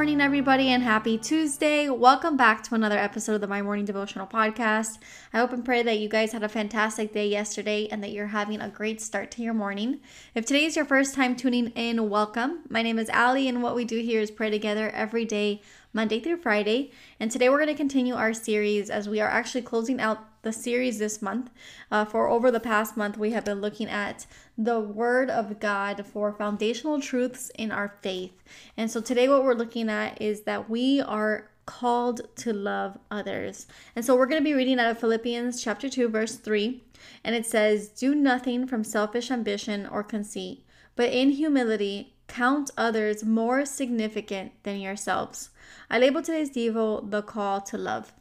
Morning, everybody, and happy Tuesday. Welcome back to another episode of the My Morning Devotional Podcast. I hope and pray that you guys had a fantastic day yesterday and that you're having a great start to your morning. If today is your first time tuning in, welcome. My name is Ali, and what we do here is pray together every day, Monday through Friday. And today we're going to continue our series as we are actually closing out the series this month. Uh, for over the past month, we have been looking at the Word of God for foundational truths in our faith. And so today, what we're looking at is that we are called to love others. And so we're going to be reading out of Philippians chapter 2, verse 3. And it says, Do nothing from selfish ambition or conceit, but in humility count others more significant than yourselves. I label today's Devo the call to love.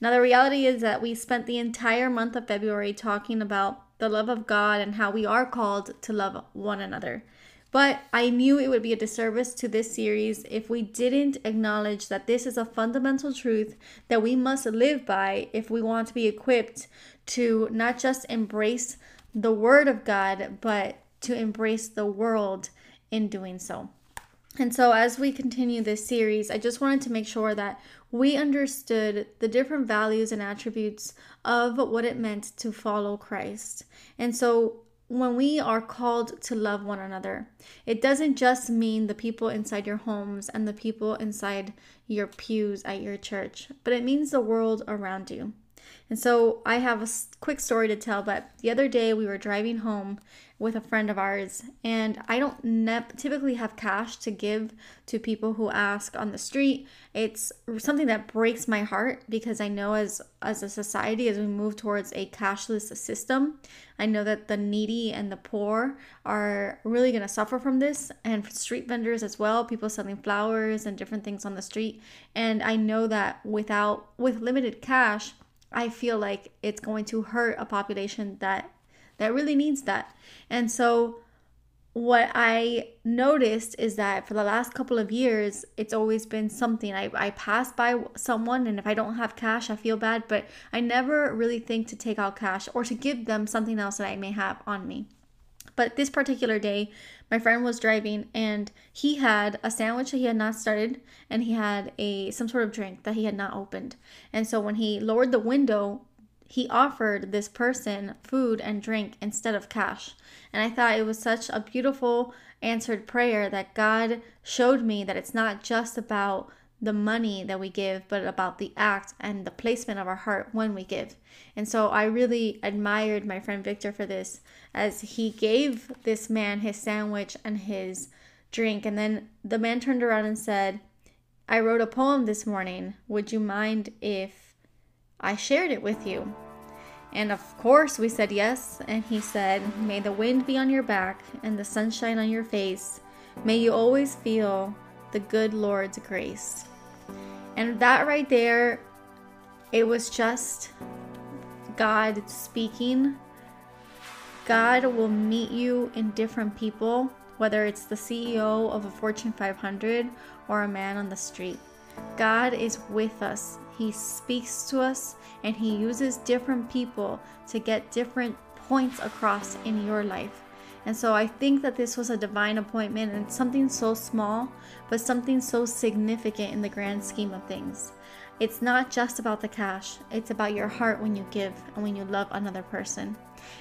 Now, the reality is that we spent the entire month of February talking about the love of God and how we are called to love one another. But I knew it would be a disservice to this series if we didn't acknowledge that this is a fundamental truth that we must live by if we want to be equipped to not just embrace the Word of God, but to embrace the world in doing so. And so, as we continue this series, I just wanted to make sure that we understood the different values and attributes of what it meant to follow Christ. And so, when we are called to love one another, it doesn't just mean the people inside your homes and the people inside your pews at your church, but it means the world around you. And so I have a quick story to tell, but the other day we were driving home with a friend of ours, and I don't ne- typically have cash to give to people who ask on the street. It's something that breaks my heart because I know as as a society as we move towards a cashless system, I know that the needy and the poor are really going to suffer from this and street vendors as well, people selling flowers and different things on the street. And I know that without with limited cash, I feel like it's going to hurt a population that that really needs that. And so what I noticed is that for the last couple of years, it's always been something. I, I pass by someone, and if I don't have cash, I feel bad, but I never really think to take out cash or to give them something else that I may have on me. But this particular day, my friend was driving and he had a sandwich that he had not started and he had a some sort of drink that he had not opened. And so when he lowered the window, he offered this person food and drink instead of cash. And I thought it was such a beautiful answered prayer that God showed me that it's not just about the money that we give, but about the act and the placement of our heart when we give. And so I really admired my friend Victor for this as he gave this man his sandwich and his drink. And then the man turned around and said, I wrote a poem this morning. Would you mind if I shared it with you. And of course, we said yes. And he said, May the wind be on your back and the sunshine on your face. May you always feel the good Lord's grace. And that right there, it was just God speaking. God will meet you in different people, whether it's the CEO of a Fortune 500 or a man on the street. God is with us. He speaks to us and He uses different people to get different points across in your life. And so I think that this was a divine appointment and something so small, but something so significant in the grand scheme of things. It's not just about the cash, it's about your heart when you give and when you love another person.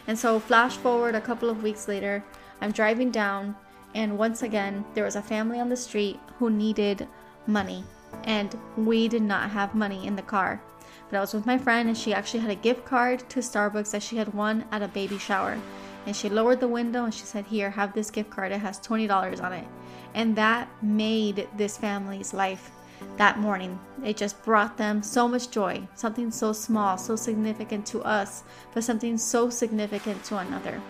And so, flash forward a couple of weeks later, I'm driving down, and once again, there was a family on the street who needed money and we did not have money in the car. But I was with my friend, and she actually had a gift card to Starbucks that she had won at a baby shower. And she lowered the window and she said, Here, have this gift card. It has $20 on it. And that made this family's life that morning. It just brought them so much joy. Something so small, so significant to us, but something so significant to another.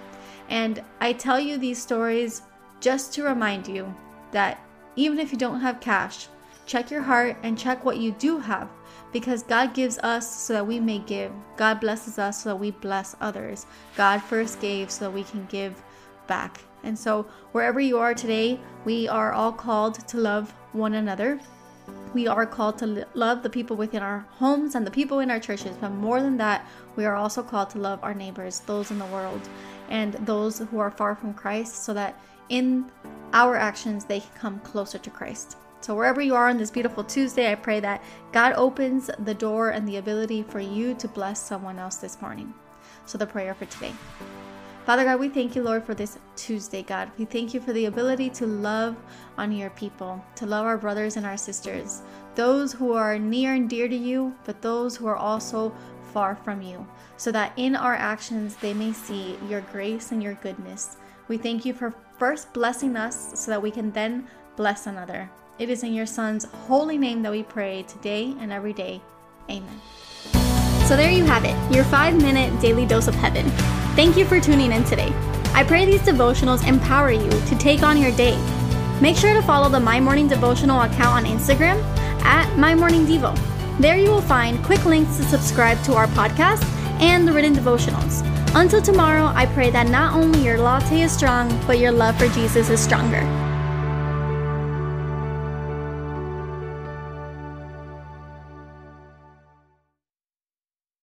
And I tell you these stories just to remind you that even if you don't have cash, check your heart and check what you do have because God gives us so that we may give. God blesses us so that we bless others. God first gave so that we can give back. And so, wherever you are today, we are all called to love one another. We are called to love the people within our homes and the people in our churches. But more than that, we are also called to love our neighbors, those in the world, and those who are far from Christ, so that in our actions they can come closer to Christ. So, wherever you are on this beautiful Tuesday, I pray that God opens the door and the ability for you to bless someone else this morning. So, the prayer for today. Father God, we thank you, Lord, for this Tuesday, God. We thank you for the ability to love on your people, to love our brothers and our sisters, those who are near and dear to you, but those who are also far from you, so that in our actions they may see your grace and your goodness. We thank you for first blessing us so that we can then bless another. It is in your Son's holy name that we pray today and every day. Amen. So there you have it, your five minute daily dose of heaven. Thank you for tuning in today. I pray these devotionals empower you to take on your day. Make sure to follow the My Morning Devotional account on Instagram at My Morning Devo. There you will find quick links to subscribe to our podcast and the written devotionals. Until tomorrow, I pray that not only your latte is strong, but your love for Jesus is stronger.